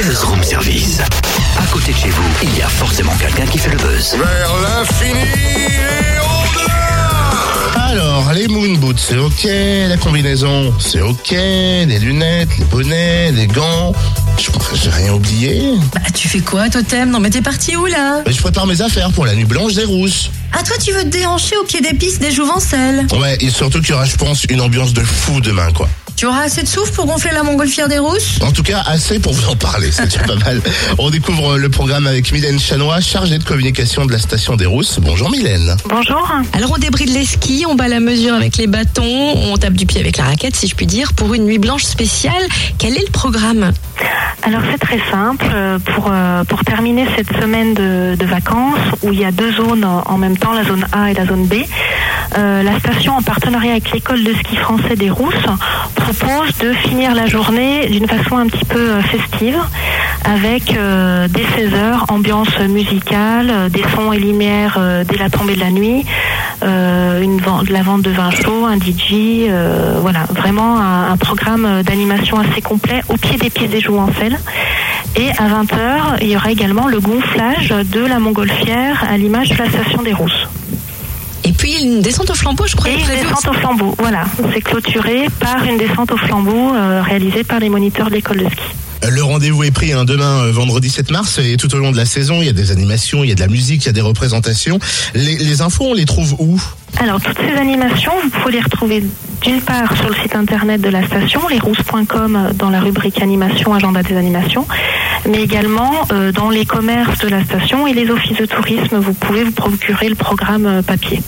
Buzz Room Service. À côté de chez vous, il y a forcément quelqu'un qui fait le buzz. Vers l'infini et au-delà Alors, les moon boots, c'est ok. La combinaison, c'est ok. Les lunettes, les bonnets, les gants. Je crois que j'ai rien oublié. Bah, tu fais quoi, Totem? Non, mais t'es parti où là? Mais je prépare mes affaires pour la nuit blanche des rousses. Ah, toi, tu veux te déhancher au pied des pistes des Jouvencelles Ouais, et surtout qu'il y aura, je pense, une ambiance de fou demain, quoi. Tu auras assez de souffle pour gonfler la montgolfière des Rousses? En tout cas, assez pour vous en parler, c'est déjà pas mal. On découvre le programme avec Mylène Chanois, chargée de communication de la station des Rousses. Bonjour Mylène. Bonjour. Alors on débride les skis, on bat la mesure avec les bâtons, on tape du pied avec la raquette si je puis dire, pour une nuit blanche spéciale. Quel est le programme? Alors c'est très simple. Euh, Pour, euh, pour terminer cette semaine de, de vacances, où il y a deux zones en même temps, la zone A et la zone B, euh, la station, en partenariat avec l'école de ski français des Rousses, propose de finir la journée d'une façon un petit peu euh, festive, avec euh, dès 16h, ambiance musicale, des sons et lumières dès la tombée de la nuit, euh, une vente, de la vente de vin chaud, un DJ, voilà, vraiment un, programme d'animation assez complet au pied des pieds des Jouvencelles. Et à 20h, il y aura également le gonflage de la montgolfière à l'image de la station des Rousses. Et puis une descente au flambeau, je crois. Et une descente au flambeau, voilà. C'est clôturé par une descente au flambeau euh, réalisée par les moniteurs de l'école de ski. Le rendez-vous est pris hein, demain, euh, vendredi 7 mars, et tout au long de la saison, il y a des animations, il y a de la musique, il y a des représentations. Les, les infos, on les trouve où? Alors, toutes ces animations, vous pouvez les retrouver d'une part sur le site internet de la station, lesrousses.com, dans la rubrique animation, agenda des animations, mais également euh, dans les commerces de la station et les offices de tourisme, vous pouvez vous procurer le programme euh, papier.